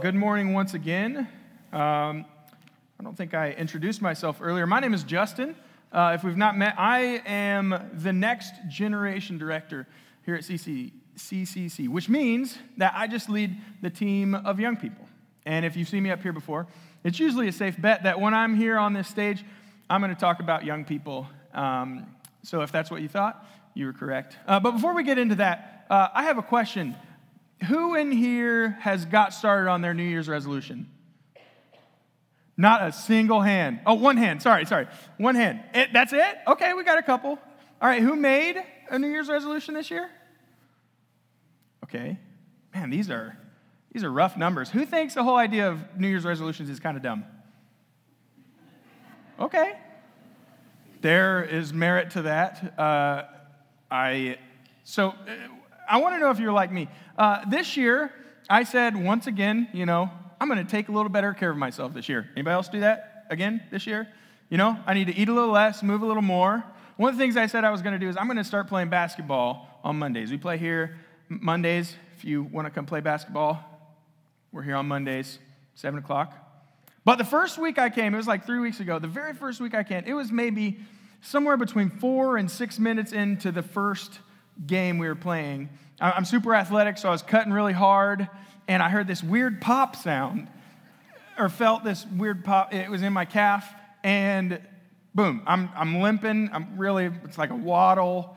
Good morning once again. Um, I don't think I introduced myself earlier. My name is Justin. Uh, if we've not met, I am the next generation director here at CC, CCC, which means that I just lead the team of young people. And if you've seen me up here before, it's usually a safe bet that when I'm here on this stage, I'm going to talk about young people. Um, so if that's what you thought, you were correct. Uh, but before we get into that, uh, I have a question. Who in here has got started on their New Year's resolution? Not a single hand. Oh, one hand. Sorry, sorry. One hand. It, that's it? Okay, we got a couple. All right, who made a New Year's resolution this year? Okay. Man, these are these are rough numbers. Who thinks the whole idea of New Year's resolutions is kind of dumb? Okay. There is merit to that. Uh, I so uh, I want to know if you're like me. Uh, this year, I said once again, you know, I'm going to take a little better care of myself this year. Anybody else do that again this year? You know, I need to eat a little less, move a little more. One of the things I said I was going to do is I'm going to start playing basketball on Mondays. We play here Mondays. If you want to come play basketball, we're here on Mondays, 7 o'clock. But the first week I came, it was like three weeks ago, the very first week I came, it was maybe somewhere between four and six minutes into the first game we were playing. I'm super athletic, so I was cutting really hard, and I heard this weird pop sound, or felt this weird pop. It was in my calf, and boom, I'm, I'm limping. I'm really, it's like a waddle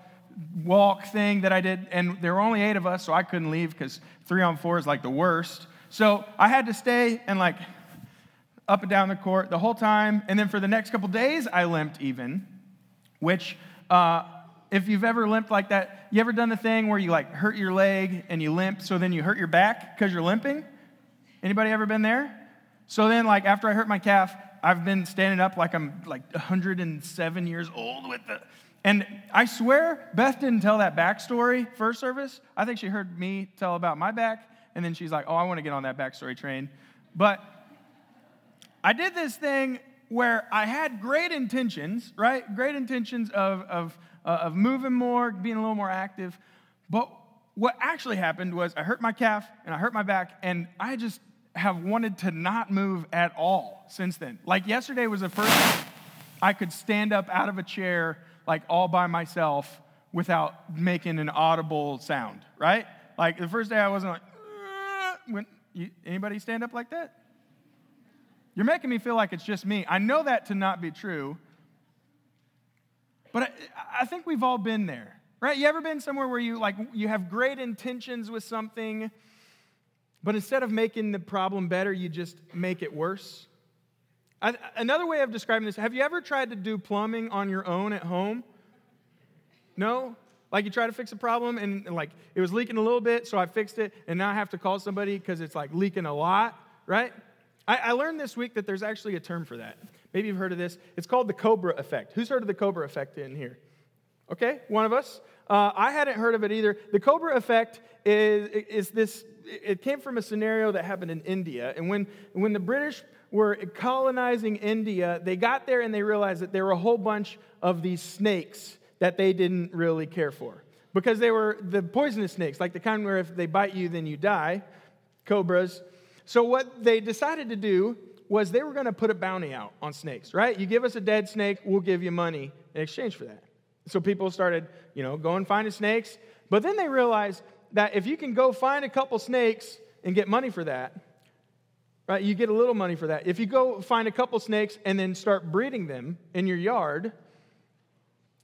walk thing that I did, and there were only eight of us, so I couldn't leave because three on four is like the worst. So I had to stay and like up and down the court the whole time, and then for the next couple days, I limped even, which. Uh, if you've ever limped like that, you ever done the thing where you like hurt your leg and you limp, so then you hurt your back because you're limping? Anybody ever been there? So then, like after I hurt my calf, I've been standing up like I'm like 107 years old with the. And I swear, Beth didn't tell that backstory first service. I think she heard me tell about my back, and then she's like, "Oh, I want to get on that backstory train." But I did this thing where I had great intentions, right? Great intentions of of uh, of moving more, being a little more active. But what actually happened was I hurt my calf and I hurt my back, and I just have wanted to not move at all since then. Like yesterday was the first I could stand up out of a chair, like all by myself, without making an audible sound, right? Like the first day I wasn't like, when, you, anybody stand up like that? You're making me feel like it's just me. I know that to not be true, but I, I think we've all been there, right? You ever been somewhere where you like you have great intentions with something, but instead of making the problem better, you just make it worse? I, another way of describing this, have you ever tried to do plumbing on your own at home? No? Like you try to fix a problem and, like it was leaking a little bit, so I fixed it, and now I have to call somebody because it's like leaking a lot, right? I, I learned this week that there's actually a term for that. Maybe you've heard of this. It's called the Cobra effect. Who's heard of the Cobra effect in here? Okay, one of us. Uh, I hadn't heard of it either. The Cobra effect is, is this, it came from a scenario that happened in India. And when, when the British were colonizing India, they got there and they realized that there were a whole bunch of these snakes that they didn't really care for. Because they were the poisonous snakes, like the kind where if they bite you, then you die, cobras. So, what they decided to do was they were going to put a bounty out on snakes, right? You give us a dead snake, we'll give you money in exchange for that. So people started, you know, going finding snakes. But then they realized that if you can go find a couple snakes and get money for that, right, you get a little money for that. If you go find a couple snakes and then start breeding them in your yard,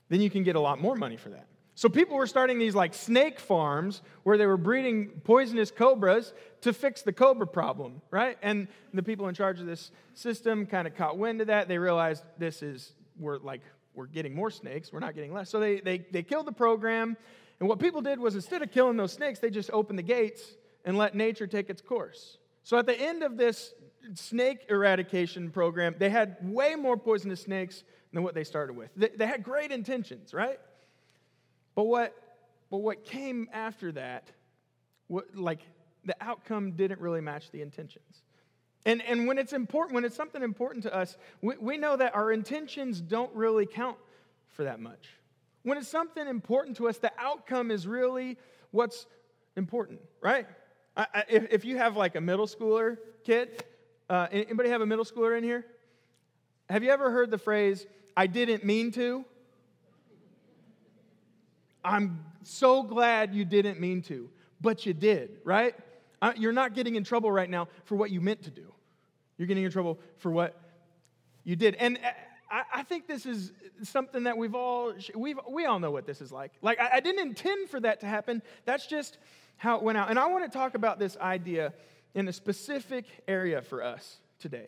then you can get a lot more money for that. So people were starting these like snake farms where they were breeding poisonous cobras to fix the cobra problem, right? And the people in charge of this system kind of caught wind of that. They realized this is we're like we're getting more snakes, we're not getting less. So they they they killed the program. And what people did was instead of killing those snakes, they just opened the gates and let nature take its course. So at the end of this snake eradication program, they had way more poisonous snakes than what they started with. They, they had great intentions, right? But what, but what came after that, what, like the outcome didn't really match the intentions. And, and when it's important, when it's something important to us, we, we know that our intentions don't really count for that much. When it's something important to us, the outcome is really what's important, right? I, I, if, if you have like a middle schooler kid, uh, anybody have a middle schooler in here? Have you ever heard the phrase, I didn't mean to? I'm so glad you didn't mean to, but you did, right? Uh, you're not getting in trouble right now for what you meant to do. You're getting in trouble for what you did. And uh, I, think this is something that we've all, we've, we all know what this is like. Like, I didn't intend for that to happen. That's just how it went out. And I want to talk about this idea in a specific area for us today.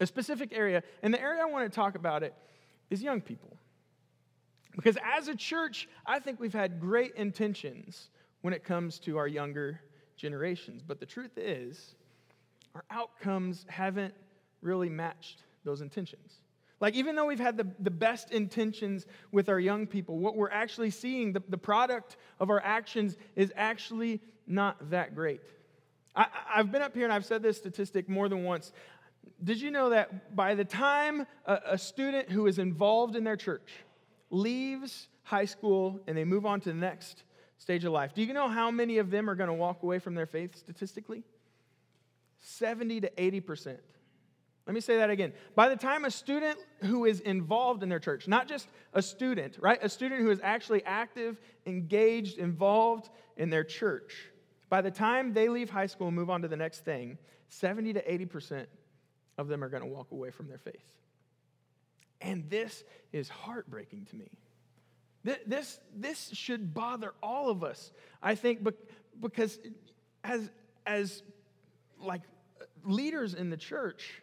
A specific area. And the area I want to talk about it is young people. Because as a church, I think we've had great intentions when it comes to our younger generations. But the truth is, our outcomes haven't really matched those intentions. Like, even though we've had the, the best intentions with our young people, what we're actually seeing, the, the product of our actions, is actually not that great. I, have been up here and I've said this statistic more than once. Did you know that by the time a, a student who is involved in their church leaves high school and they move on to the next stage of life, do you know how many of them are going to walk away from their faith statistically? 70 to 80 percent. Let me say that again. By the time a student who is involved in their church, not just a student, right? A student who is actually active, engaged, involved in their church, by the time they leave high school and move on to the next thing, 70 to 80% of them are going to walk away from their faith. And this is heartbreaking to me. This, this should bother all of us, I think, because as, as like leaders in the church,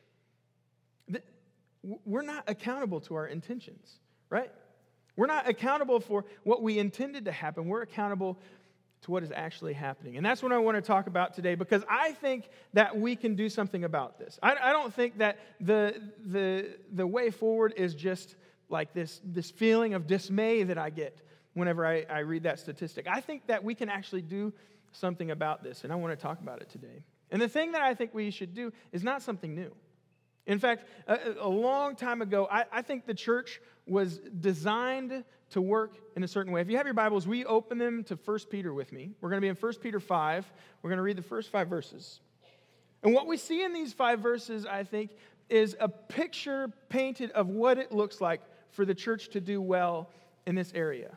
we're not accountable to our intentions, right? We're not accountable for what we intended to happen. We're accountable to what is actually happening. And that's what I want to talk about today because I think that we can do something about this. I, I don't think that the, the, the way forward is just like this, this feeling of dismay that I get whenever I, I read that statistic. I think that we can actually do something about this, and I want to talk about it today. And the thing that I think we should do is not something new. In fact, a, a long time ago, I, I, think the church was designed to work in a certain way. If you have your Bibles, we open them to 1 Peter with me. We're going to be in 1 Peter 5. We're going to read the first five verses. And what we see in these five verses, I think, is a picture painted of what it looks like for the church to do well in this area.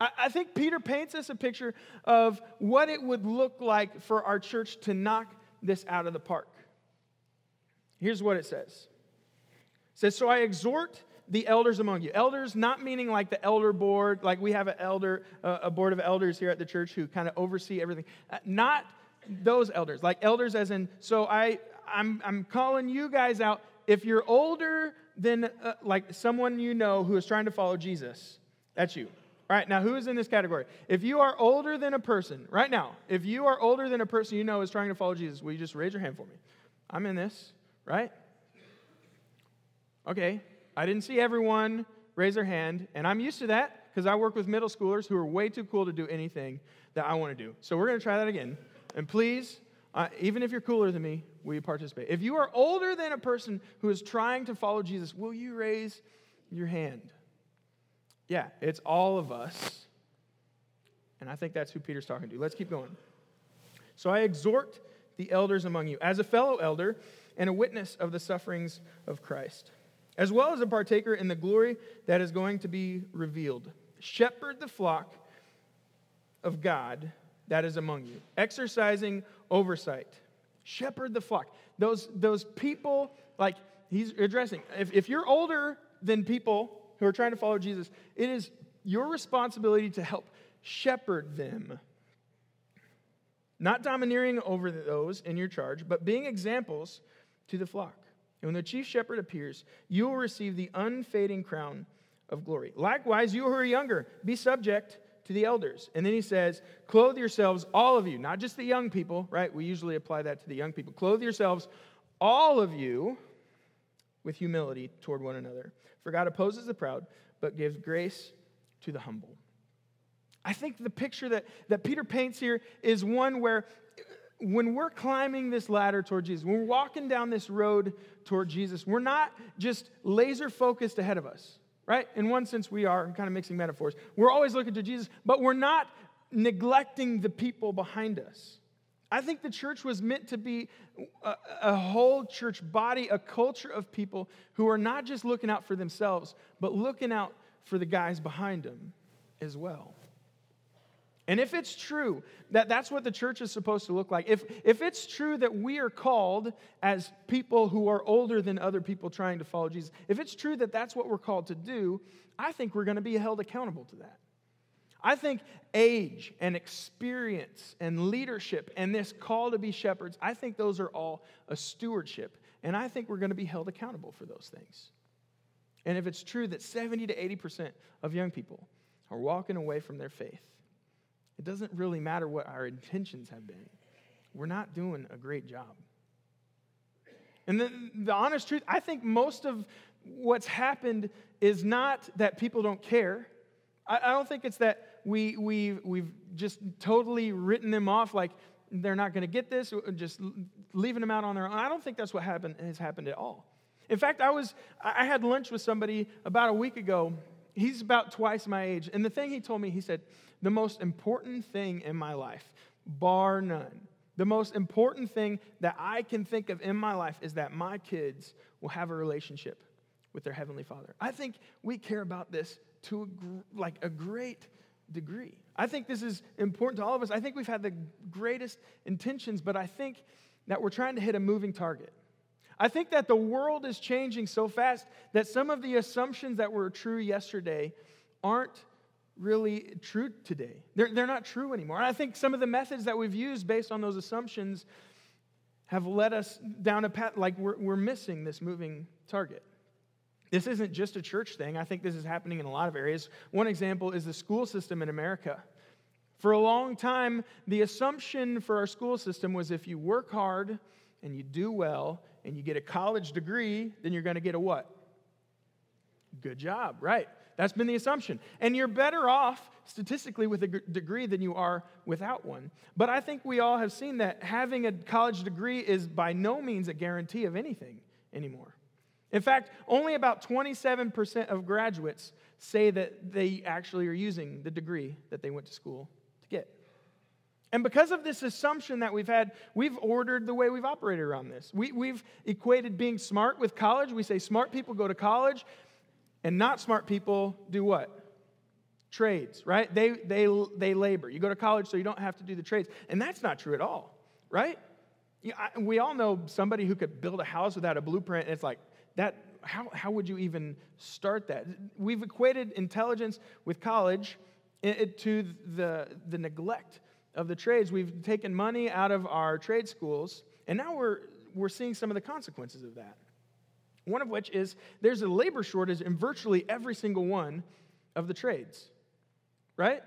I, I think Peter paints us a picture of what it would look like for our church to knock this out of the park. Here's what it says It says, So I exhort the elders among you. Elders, not meaning like the elder board, like we have an elder, a board of elders here at the church who kind of oversee everything. Uh, not those elders, like elders as in, so I, I'm, I'm calling you guys out. If you're older than uh, like someone you know who is trying to follow Jesus, that's you. All right, now who is in this category? If you are older than a person, right now, if you are older than a person you know is trying to follow Jesus, will you just raise your hand for me? I'm in this right? Okay, I didn't see everyone raise their hand, and I'm used to that because I work with middle schoolers who are way too cool to do anything that I want to do. So we're going to try that again. And please, uh, even if you're cooler than me, will you participate? If you are older than a person who is trying to follow Jesus, will you raise your hand? Yeah, it's all of us. And I think that's who Peter's talking to. Let's keep going. So I exhort the elders among you, as a fellow elder and a witness of the sufferings of Christ, as well as a partaker in the glory that is going to be revealed. Shepherd the flock of God that is among you, exercising oversight. Shepherd the flock. Those, those people, like he's addressing, if, if you're older than people who are trying to follow Jesus, it is your responsibility to help shepherd them. Not domineering over those in your charge, but being examples to the flock. And when the chief shepherd appears, you will receive the unfading crown of glory. Likewise, you who are younger, be subject to the elders. And then he says, Clothe yourselves, all of you, not just the young people, right? We usually apply that to the young people. Clothe yourselves, all of you, with humility toward one another. For God opposes the proud, but gives grace to the humble. I think the picture that, that Peter paints here is one where when we're climbing this ladder toward Jesus, when we're walking down this road toward Jesus, we're not just laser focused ahead of us, right? In one sense, we are. I'm kind of mixing metaphors. We're always looking to Jesus, but we're not neglecting the people behind us. I think the church was meant to be a, a, whole church body, a culture of people who are not just looking out for themselves, but looking out for the guys behind them as well. And if it's true that that's what the church is supposed to look like, if, if it's true that we are called as people who are older than other people trying to follow Jesus, if it's true that that's what we're called to do, I think we're going to be held accountable to that. I think age and experience and leadership and this call to be shepherds, I think those are all a stewardship. And I think we're going to be held accountable for those things. And if it's true that 70 to 80% of young people are walking away from their faith, it doesn't really matter what our intentions have been. We're not doing a great job. And the, the honest truth, I think most of what's happened is not that people don't care. I, I don't think it's that we, we, we've just totally written them off like they're not going to get this, just leaving them out on their own. I don't think that's what happened, has happened at all. In fact, I, was, I had lunch with somebody about a week ago. He's about twice my age. And the thing he told me, he said, the most important thing in my life, bar none, the most important thing that I can think of in my life is that my kids will have a relationship with their heavenly Father. I think we care about this to a, like a great degree. I think this is important to all of us. I think we've had the greatest intentions, but I think that we're trying to hit a moving target. I think that the world is changing so fast that some of the assumptions that were true yesterday aren't really true today. They're, they're not true anymore. And I think some of the methods that we've used based on those assumptions have led us down a path like we're, we're missing this moving target. This isn't just a church thing. I think this is happening in a lot of areas. One example is the school system in America. For a long time, the assumption for our school system was if you work hard and you do well and you get a college degree, then you're going to get a what? Good job, right? That's been the assumption. And you're better off statistically with a degree than you are without one. But I think we all have seen that having a college degree is by no means a guarantee of anything anymore. In fact, only about 27% of graduates say that they actually are using the degree that they went to school to get. And because of this assumption that we've had, we've ordered the way we've operated around this. We, have equated being smart with college. We say smart people go to college, and not smart people do what? Trades, right? They, they, they labor. You go to college so you don't have to do the trades. And that's not true at all, right? we all know somebody who could build a house without a blueprint, and it's like, that, how, how would you even start that? We've equated intelligence with college eh, eh, to the, the neglect of the trades. We've taken money out of our trade schools, and now we're, we're seeing some of the consequences of that. One of which is there's a labor shortage in virtually every single one of the trades, right?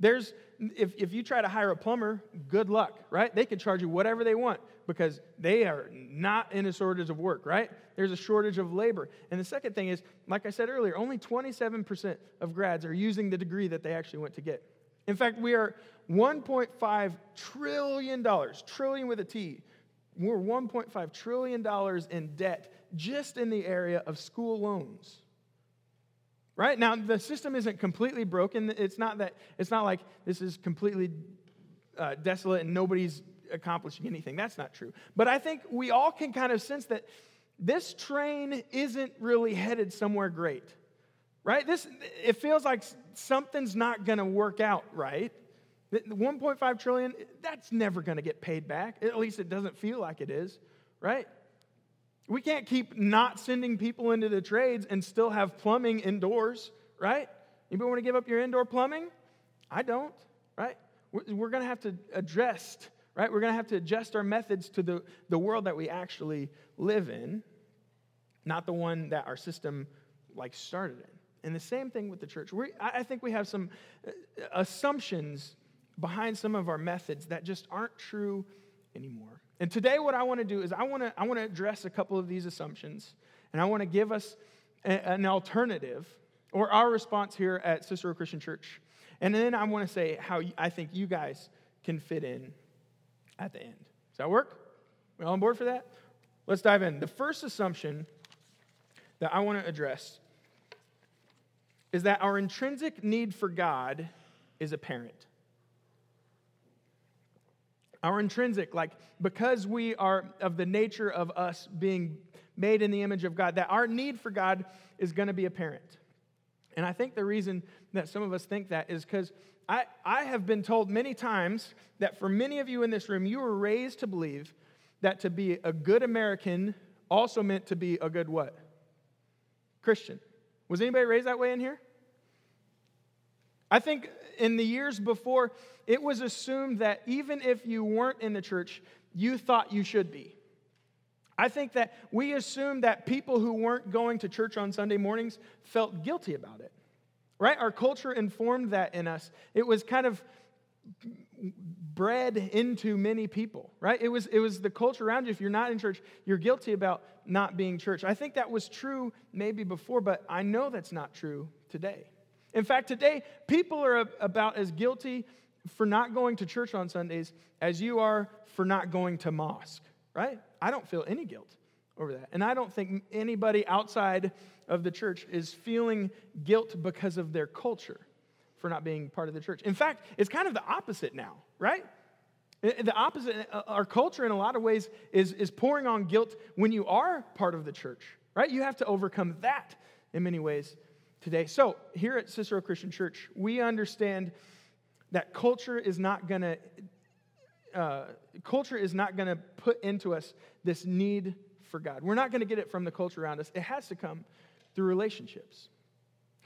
There's, if, if you try to hire a plumber, good luck, right? They can charge you whatever they want because they are not in a shortage of work, right? There's a shortage of labor. And the second thing is, like I said earlier, only 27% of grads are using the degree that they actually went to get. In fact, we are $1.5 trillion, trillion with a T. We're $1.5 trillion in debt just in the area of school loans. Right? Now, the system isn't completely broken. It's not that, it's not like this is completely uh, desolate and nobody's accomplishing anything. That's not true. But I think we all can kind of sense that this train isn't really headed somewhere great. Right? This it feels like something's not going to work out right. The 1.5 trillion, that's never going to get paid back. At least it doesn't feel like it is, right? We can't keep not sending people into the trades and still have plumbing indoors, right? Anybody want to give up your indoor plumbing? I don't, right? We're going to have to adjust, right? We're going to have to adjust our methods to the, the world that we actually live in, not the one that our system like started in. And the same thing with the church. We, I think we have some uh, assumptions behind some of our methods that just aren't true anymore. And today, what I want to do is I want to, I want to address a couple of these assumptions, and I want to give us a, an alternative or our response here at Cicero Christian Church. And then I want to say how I think you guys can fit in at the end. Does that work? We all on board for that? Let's dive in. The first assumption that I want to address is that our intrinsic need for God is apparent. Our intrinsic, like because we are of the nature of us being made in the image of God, that our need for God is going to be apparent. And I think the reason that some of us think that is because I, I have been told many times that for many of you in this room, you were raised to believe that to be a good American also meant to be a good what? Christian. Was anybody raised that way in here? I think in the years before, it was assumed that even if you weren't in the church, you thought you should be. I think that we assumed that people who weren't going to church on Sunday mornings felt guilty about it, right? Our culture informed that in us. It was kind of bred into many people, right? It was, it was the culture around you. If you're not in church, you're guilty about not being church. I think that was true maybe before, but I know that's not true today. In fact, today, people are about as guilty for not going to church on Sundays as you are for not going to mosque, right? I don't feel any guilt over that. And I don't think anybody outside of the church is feeling guilt because of their culture for not being part of the church. In fact, it's kind of the opposite now, right? The opposite, uh, our culture in a lot of ways is, is pouring on guilt when you are part of the church, right? You have to overcome that in many ways today. So, here at Cicero Christian Church, we understand that culture is not going to uh, culture is not going to put into us this need for God. We're not going to get it from the culture around us. It has to come through relationships.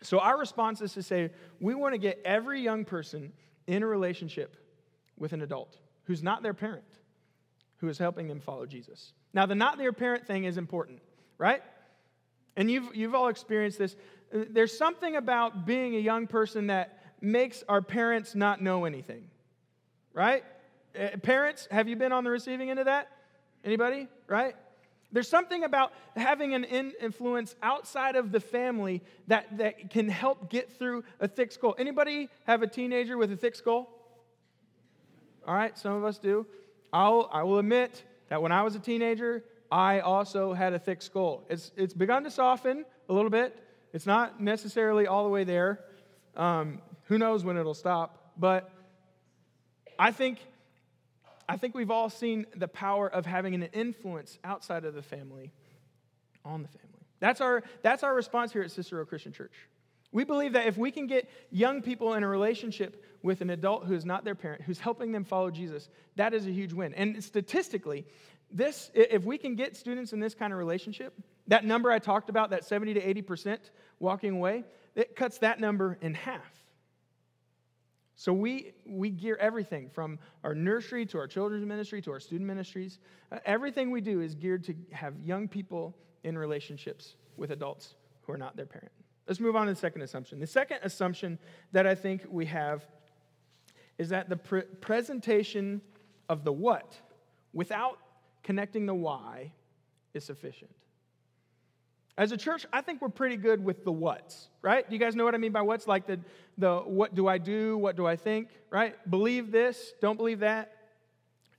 So our response is to say we want to get every young person in a relationship with an adult who's not their parent, who is helping them follow Jesus. Now, the not their parent thing is important, right? And you've, you've all experienced this. There's something about being a young person that makes our parents not know anything, right? Eh, parents, have you been on the receiving end of that? Anybody? Right? There's something about having an influence outside of the family that, that can help get through a thick skull. Anybody have a teenager with a thick skull? All right, some of us do. I'll, I will admit that when I was a teenager, I also had a thick skull. It's, it's begun to soften a little bit. It's not necessarily all the way there. Um, who knows when it'll stop? But I think I think we've all seen the power of having an influence outside of the family on the family. That's our, that's our response here at Cicero Christian Church. We believe that if we can get young people in a relationship with an adult who is not their parent, who's helping them follow Jesus, that is a huge win. And statistically, this, if we can get students in this kind of relationship, that number I talked about, that 70 to 80% walking away, it cuts that number in half. So we, we gear everything from our nursery to our children's ministry to our student ministries. Uh, everything we do is geared to have young people in relationships with adults who are not their parent. Let's move on to the second assumption. The second assumption that I think we have is that the pre- presentation of the what without connecting the why is sufficient. As a church, I think we're pretty good with the what's, right? Do you guys know what I mean by what's? Like the, the what do I do? What do I think, right? Believe this, don't believe that.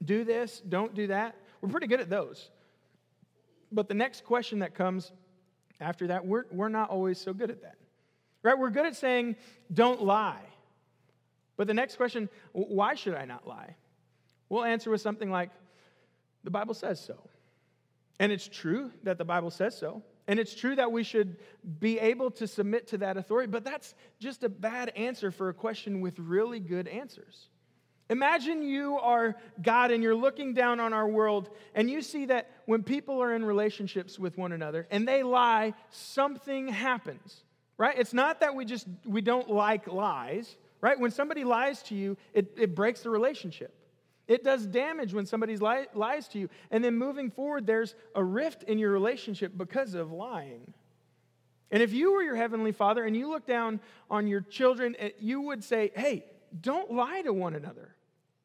Do this, don't do that. We're pretty good at those. But the next question that comes after that, we're, we're not always so good at that, right? We're good at saying, don't lie. But the next question, why should I not lie? We'll answer with something like, the Bible says so. And it's true that the Bible says so. And it's true that we should be able to submit to that authority, but that's just a bad answer for a question with really good answers. Imagine you are God and you're looking down on our world and you see that when people are in relationships with one another and they lie, something happens. Right? It's not that we just we don't like lies, right? When somebody lies to you, it, it breaks the relationship. It does damage when somebody li- lies to you. And then moving forward, there's a rift in your relationship because of lying. And if you were your heavenly father and you look down on your children, eh, you would say, hey, don't lie to one another.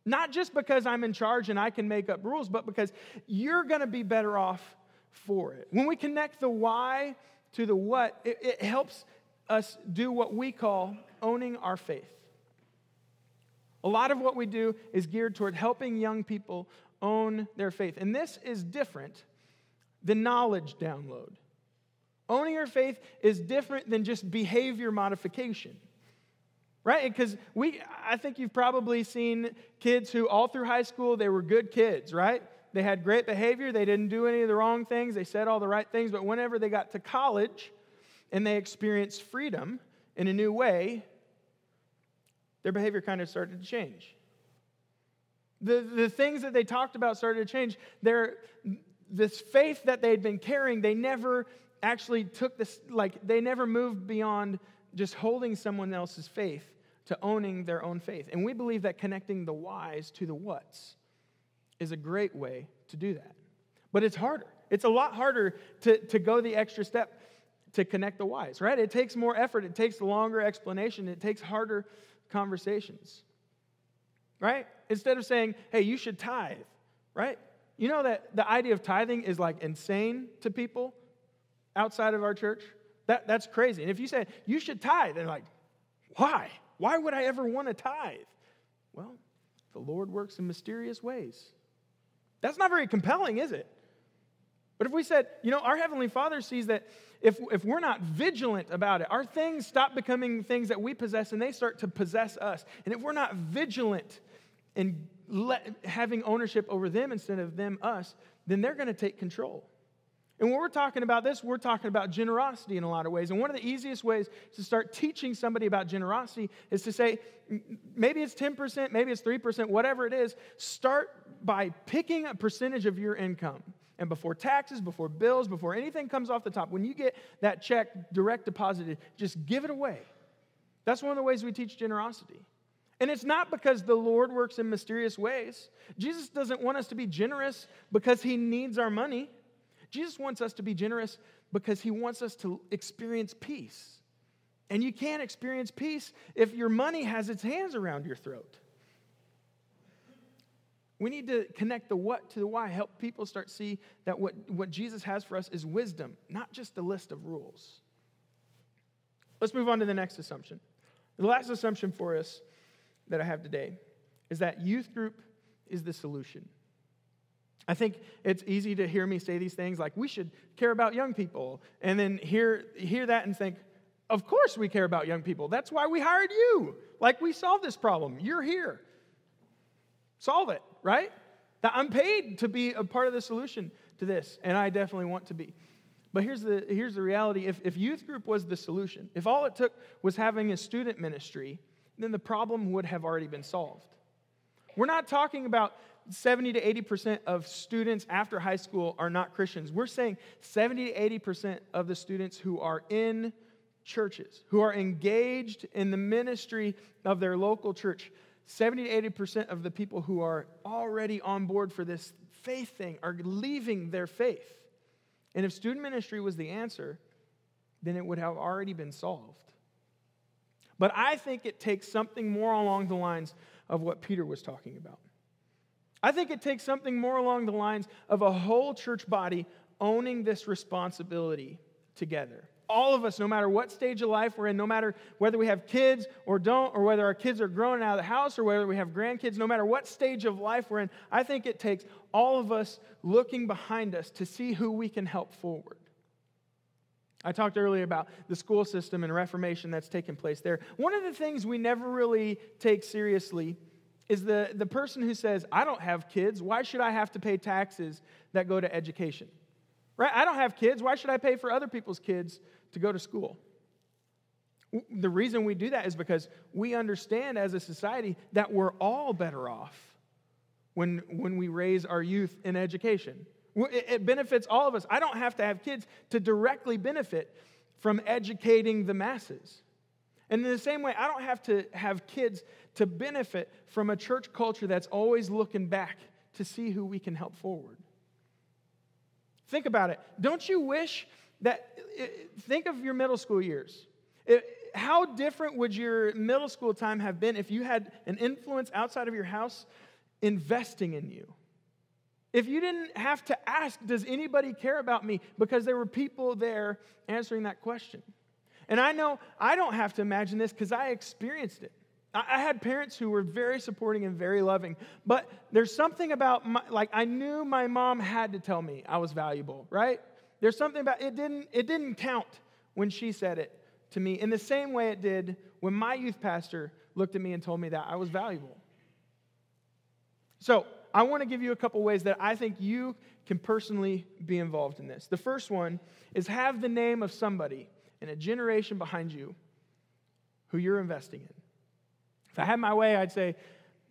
Not just because I'm in charge and I can make up rules, but because you're going to be better off for it. When we connect the why to the what, it, it helps us do what we call owning our faith. A lot of what we do is geared toward helping young people own their faith. And this is different than knowledge download. Owning your faith is different than just behavior modification. right? Because we, I think you've probably seen kids who all through high school, they were good kids, right? They had great behavior. They didn't do any of the wrong things. They said all the right things. But whenever they got to college and they experienced freedom in a new way, their behavior kind of started to change. The, the things that they talked about started to change. Their, this faith that they'd been carrying, they never actually took this, like, they never moved beyond just holding someone else's faith to owning their own faith. And we believe that connecting the whys to the whats is a great way to do that. But it's harder. It's a lot harder to, to go the extra step to connect the whys, right? It takes more effort, it takes longer explanation, it takes harder conversations, right? Instead of saying, hey, you should tithe, right? You know that the idea of tithing is like insane to people outside of our church? That, that's crazy. And if you say, you should tithe, they're like, why? Why would I ever want to tithe? Well, the Lord works in mysterious ways. That's not very compelling, is it? But if we said, you know, our Heavenly Father sees that if, if we're not vigilant about it, our things stop becoming things that we possess and they start to possess us. And if we're not vigilant in let, having ownership over them instead of them us, then they're going to take control. And when we're talking about this, we're talking about generosity in a lot of ways. And one of the easiest ways to start teaching somebody about generosity is to say, maybe it's 10%, maybe it's 3%, whatever it is, start by picking a percentage of your income. And before taxes, before bills, before anything comes off the top, when you get that check direct deposited, just give it away. That's one of the ways we teach generosity. And it's not because the Lord works in mysterious ways. Jesus doesn't want us to be generous because he needs our money. Jesus wants us to be generous because he wants us to experience peace. And you can't experience peace if your money has its hands around your throat. We need to connect the what to the why, help people start see that what, what Jesus has for us is wisdom, not just a list of rules. Let's move on to the next assumption. The last assumption for us that I have today is that youth group is the solution. I think it's easy to hear me say these things like, we should care about young people, and then hear, hear that and think, of course we care about young people. That's why we hired you. Like, we solved this problem. You're here. Solve it, right? I'm paid to be a part of the solution to this, and I definitely want to be. But here's the, here's the reality if, if youth group was the solution, if all it took was having a student ministry, then the problem would have already been solved. We're not talking about 70 to 80% of students after high school are not Christians. We're saying 70 to 80% of the students who are in churches, who are engaged in the ministry of their local church, 70 to 80% of the people who are already on board for this faith thing are leaving their faith. And if student ministry was the answer, then it would have already been solved. But I think it takes something more along the lines of what Peter was talking about. I think it takes something more along the lines of a whole church body owning this responsibility together. All of us, no matter what stage of life we're in, no matter whether we have kids or don't, or whether our kids are growing out of the house, or whether we have grandkids, no matter what stage of life we're in, I think it takes all of us looking behind us to see who we can help forward. I talked earlier about the school system and reformation that's taken place there. One of the things we never really take seriously is the, the person who says, I don't have kids. Why should I have to pay taxes that go to education? Right? I don't have kids. Why should I pay for other people's kids to go to school? The reason we do that is because we understand as a society that we're all better off when, when we raise our youth in education. It benefits all of us. I don't have to have kids to directly benefit from educating the masses. And in the same way, I don't have to have kids to benefit from a church culture that's always looking back to see who we can help forward. Think about it. Don't you wish that, think of your middle school years. How different would your middle school time have been if you had an influence outside of your house investing in you? If you didn't have to ask, does anybody care about me? Because there were people there answering that question. And I know I don't have to imagine this because I experienced it. I had parents who were very supporting and very loving, but there's something about my, like I knew my mom had to tell me I was valuable, right? There's something about it didn't it didn't count when she said it to me in the same way it did when my youth pastor looked at me and told me that I was valuable. So, I want to give you a couple ways that I think you can personally be involved in this. The first one is have the name of somebody in a generation behind you who you're investing in. If I had my way, I'd say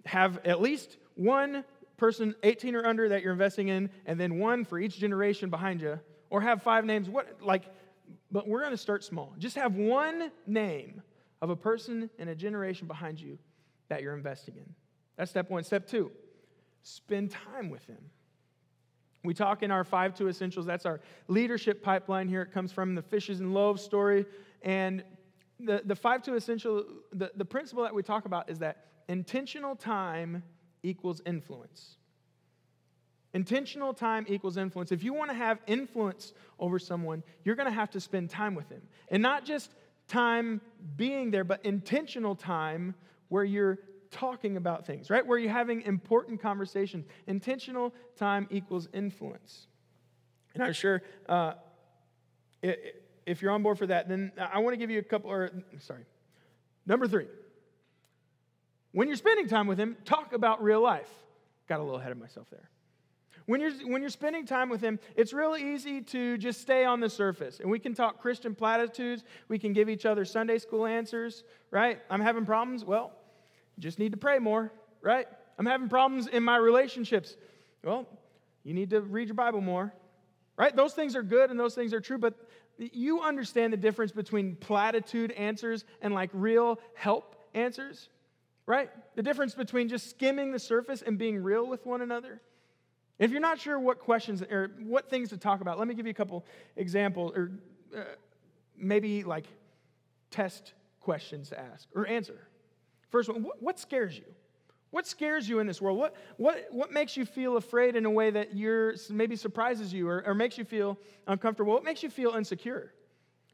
have at least one person 18 or under that you're investing in, and then one for each generation behind you, or have five names. What like, but we're going to start small. Just have one name of a person in a generation behind you that you're investing in. That's step one. Step two, spend time with them. We talk in our five two essentials. That's our leadership pipeline here. It comes from the fishes and loaves story. And the, the five two essential, the, the principle that we talk about is that intentional time equals influence. Intentional time equals influence. If you want to have influence over someone, you're going to have to spend time with them. And not just time being there, but intentional time where you're talking about things, right? Where you're having important conversations. Intentional time equals influence. And I'm sure uh, if you're on board for that, then I want to give you a couple, or sorry. Number three, when you're spending time with him, talk about real life. Got a little ahead of myself there. When you're, when you're spending time with him, it's really easy to just stay on the surface. And we can talk Christian platitudes. We can give each other Sunday school answers, right? I'm having problems. Well, just need to pray more, right? I'm having problems in my relationships. Well, you need to read your Bible more, right? Those things are good and those things are true, but you understand the difference between platitude answers and like real help answers, right? The difference between just skimming the surface and being real with one another. If you're not sure what questions or what things to talk about, let me give you a couple examples or uh, maybe like test questions to ask or answer. First one, what, what scares you? What scares you in this world? What, what, what makes you feel afraid in a way that you're, maybe surprises you or, or makes you feel uncomfortable? What makes you feel insecure?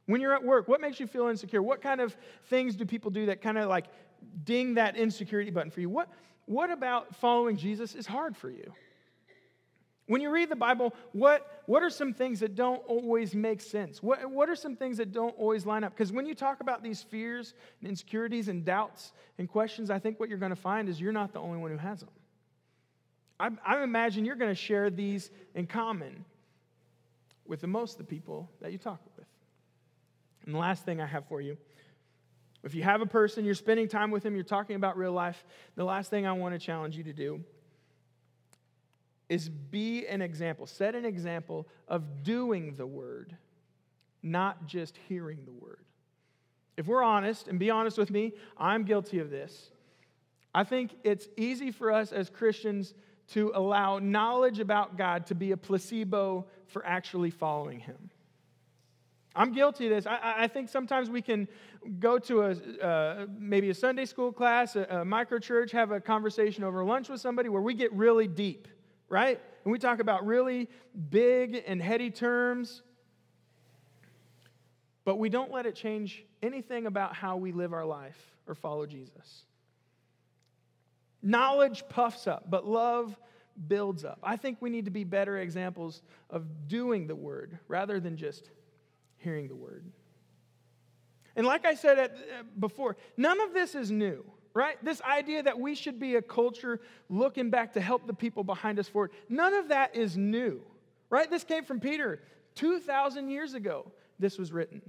When you're at work, what makes you feel insecure? What kind of things do people do that kind of like ding that insecurity button for you? What, what about following Jesus is hard for you? When you read the Bible, what, what are some things that don't always make sense? What, what are some things that don't always line up? Because when you talk about these fears and insecurities and doubts and questions, I think what you're going to find is you're not the only one who has them. I, I imagine you're going to share these in common with the most of the people that you talk with. And the last thing I have for you if you have a person, you're spending time with them, you're talking about real life, the last thing I want to challenge you to do is be an example, set an example of doing the word, not just hearing the word. If we're honest, and be honest with me, I'm guilty of this. I think it's easy for us as Christians to allow knowledge about God to be a placebo for actually following Him. I'm guilty of this. I, I think sometimes we can go to a uh, maybe a Sunday school class, a, a micro church, have a conversation over lunch with somebody where we get really deep right? And we talk about really big and heady terms, but we don't let it change anything about how we live our life or follow Jesus. Knowledge puffs up, but love builds up. I think we need to be better examples of doing the word rather than just hearing the word. And like I said before, none of this is new right? This idea that we should be a culture looking back to help the people behind us forward, none of that is new, right? This came from Peter 2,000 years ago. This was written.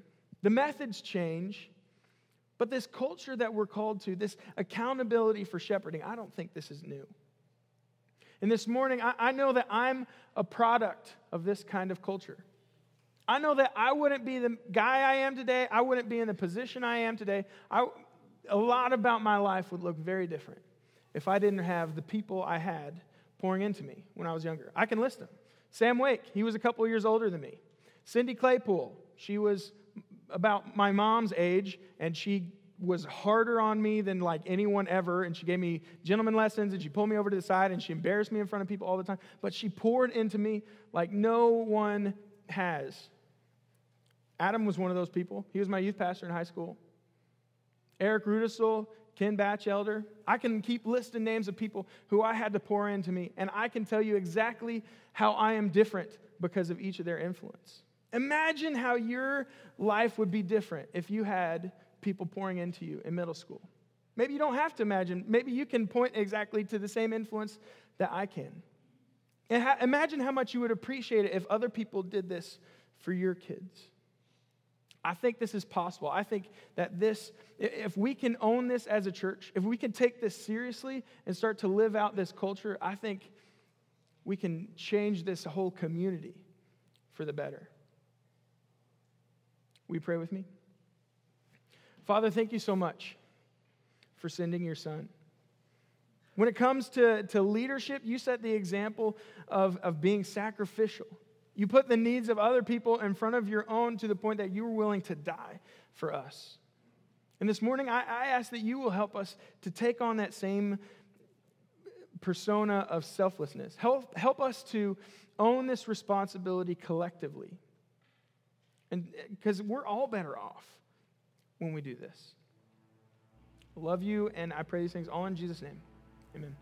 The methods change, but this culture that we're called to, this accountability for shepherding, I don't think this is new. And this morning, I, I know that I'm a product of this kind of culture. I know that I wouldn't be the guy I am today. I wouldn't be in the position I am today. I, a lot about my life would look very different if I didn't have the people I had pouring into me when I was younger. I can list them. Sam Wake, he was a couple years older than me. Cindy Claypool, she was about my mom's age, and she was harder on me than like anyone ever. And she gave me gentleman lessons, and she pulled me over to the side, and she embarrassed me in front of people all the time. But she poured into me like no one has. Adam was one of those people. He was my youth pastor in high school. Eric Rudisell, Ken Batchelder. I can keep listing names of people who I had to pour into me, and I can tell you exactly how I am different because of each of their influence. Imagine how your life would be different if you had people pouring into you in middle school. Maybe you don't have to imagine. Maybe you can point exactly to the same influence that I can. And ha- imagine how much you would appreciate it if other people did this for your kids. I think this is possible. I think that this, if we can own this as a church, if we can take this seriously and start to live out this culture, I think we can change this whole community for the better. We pray with me? Father, thank you so much for sending your son. When it comes to, to leadership, you set the example of, of being sacrificial. You put the needs of other people in front of your own to the point that you were willing to die for us. And this morning, I, I ask that you will help us to take on that same persona of selflessness. Help, help us to own this responsibility collectively. And eh, because we're all better off when we do this. Love you, and I pray these things all in Jesus' name. Amen.